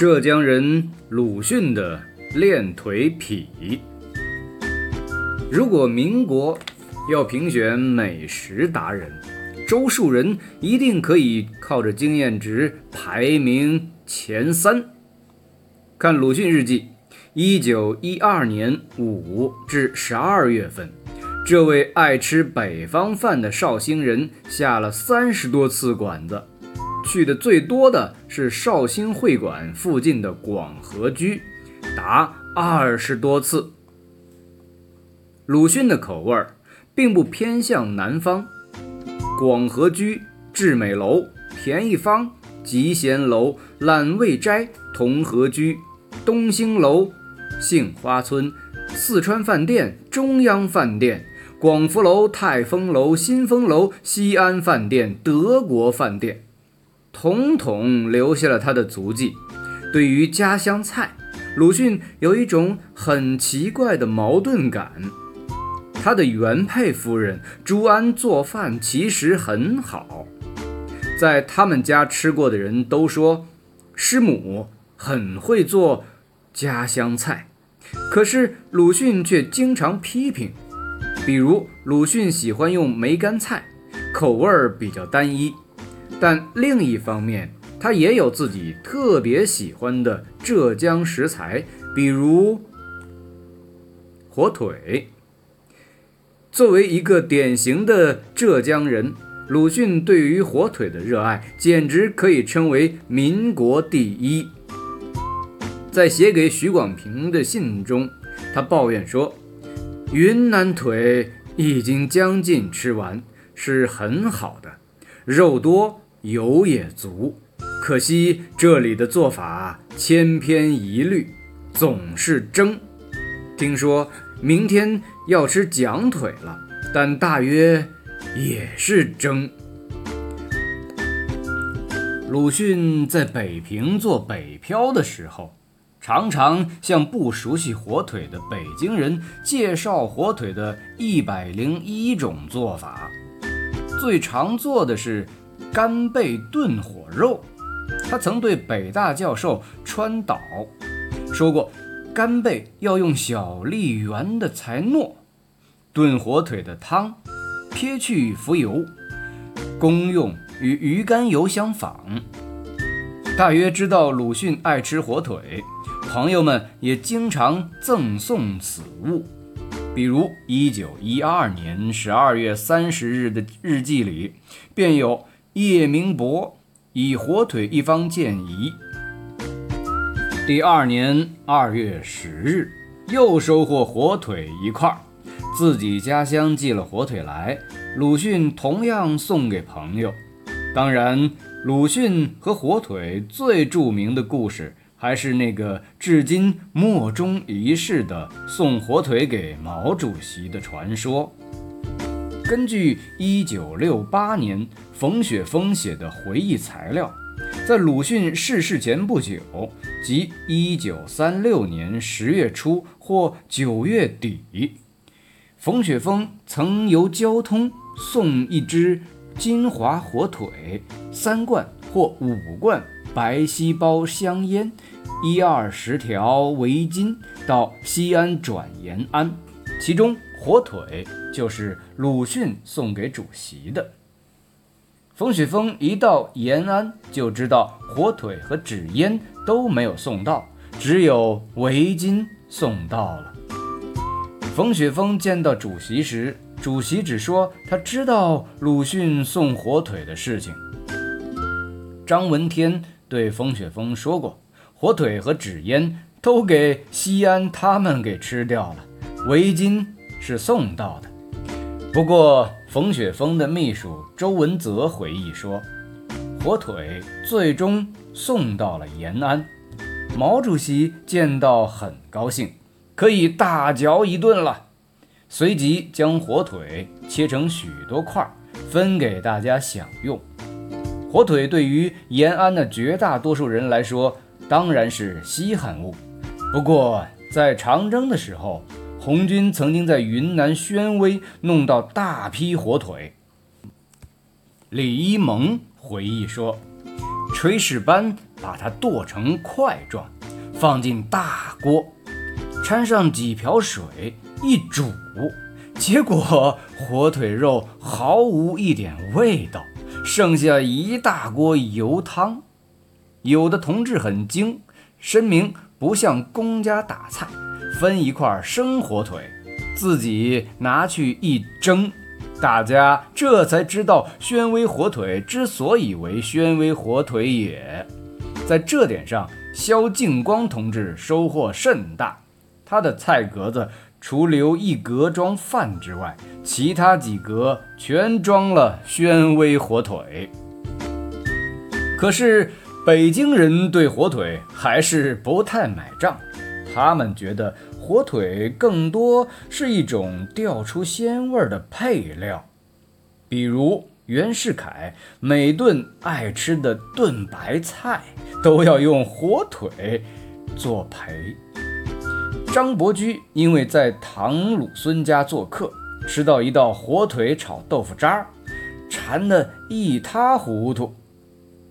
浙江人鲁迅的练腿癖。如果民国要评选美食达人，周树人一定可以靠着经验值排名前三。看鲁迅日记，一九一二年五至十二月份，这位爱吃北方饭的绍兴人下了三十多次馆子。去的最多的是绍兴会馆附近的广和居，达二十多次。鲁迅的口味儿并不偏向南方，广和居、致美楼、便宜坊、集贤楼、揽味斋、同和居、东兴楼、杏花村、四川饭店、中央饭店、广福楼、泰丰楼、新丰楼、西安饭店、德国饭店。统统留下了他的足迹。对于家乡菜，鲁迅有一种很奇怪的矛盾感。他的原配夫人朱安做饭其实很好，在他们家吃过的人都说师母很会做家乡菜。可是鲁迅却经常批评，比如鲁迅喜欢用梅干菜，口味儿比较单一。但另一方面，他也有自己特别喜欢的浙江食材，比如火腿。作为一个典型的浙江人，鲁迅对于火腿的热爱简直可以称为民国第一。在写给许广平的信中，他抱怨说：“云南腿已经将近吃完，是很好的，肉多。”油也足，可惜这里的做法千篇一律，总是蒸。听说明天要吃桨腿了，但大约也是蒸。鲁迅在北平做北漂的时候，常常向不熟悉火腿的北京人介绍火腿的一百零一种做法，最常做的是。干贝炖火肉，他曾对北大教授川岛说过，干贝要用小粒圆的才糯。炖火腿的汤，撇去浮油，功用与鱼肝油相仿。大约知道鲁迅爱吃火腿，朋友们也经常赠送此物，比如一九一二年十二月三十日的日记里，便有。叶明博以火腿一方见疑。第二年二月十日，又收获火腿一块，自己家乡寄了火腿来，鲁迅同样送给朋友。当然，鲁迅和火腿最著名的故事，还是那个至今莫衷一是的送火腿给毛主席的传说。根据一九六八年冯雪峰写的回忆材料，在鲁迅逝世前不久，即一九三六年十月初或九月底，冯雪峰曾由交通送一只金华火腿、三罐或五罐白细胞香烟、一二十条围巾到西安转延安，其中。火腿就是鲁迅送给主席的。冯雪峰一到延安，就知道火腿和纸烟都没有送到，只有围巾送到了。冯雪峰见到主席时，主席只说他知道鲁迅送火腿的事情。张闻天对冯雪峰说过，火腿和纸烟都给西安他们给吃掉了，围巾。是送到的，不过冯雪峰的秘书周文泽回忆说，火腿最终送到了延安，毛主席见到很高兴，可以大嚼一顿了，随即将火腿切成许多块，分给大家享用。火腿对于延安的绝大多数人来说当然是稀罕物，不过在长征的时候。红军曾经在云南宣威弄到大批火腿。李一萌回忆说：“炊事班把它剁成块状，放进大锅，掺上几瓢水一煮，结果火腿肉毫无一点味道，剩下一大锅油汤。有的同志很精，申明不向公家打菜，分一块生火腿，自己拿去一蒸。大家这才知道宣威火腿之所以为宣威火腿也。在这点上，萧劲光同志收获甚大。他的菜格子除留一格装饭之外，其他几格全装了宣威火腿。可是北京人对火腿还是不太买账，他们觉得。火腿更多是一种调出鲜味的配料，比如袁世凯每顿爱吃的炖白菜都要用火腿作陪。张伯驹因为在唐鲁孙家做客，吃到一道火腿炒豆腐渣，馋得一塌糊涂，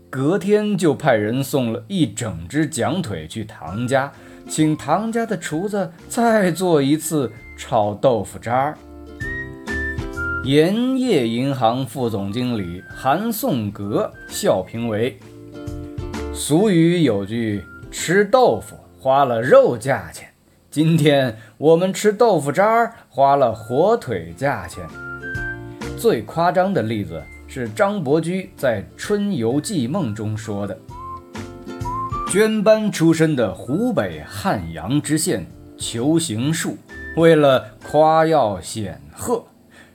隔天就派人送了一整只蒋腿去唐家。请唐家的厨子再做一次炒豆腐渣。盐业银行副总经理韩颂格笑评为：“俗语有句，吃豆腐花了肉价钱，今天我们吃豆腐渣儿花了火腿价钱。”最夸张的例子是张伯驹在《春游记梦》中说的。捐班出身的湖北汉阳知县裘行树，为了夸耀显赫，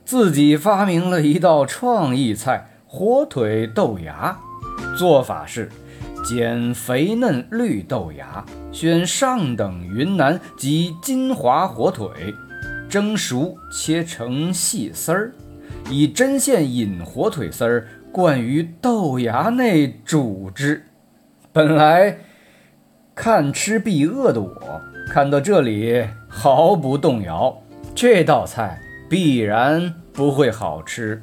自己发明了一道创意菜——火腿豆芽。做法是：捡肥嫩绿豆芽，选上等云南及金华火腿，蒸熟切成细丝儿，以针线引火腿丝儿灌于豆芽内煮之。本来看吃必饿的我，看到这里毫不动摇，这道菜必然不会好吃。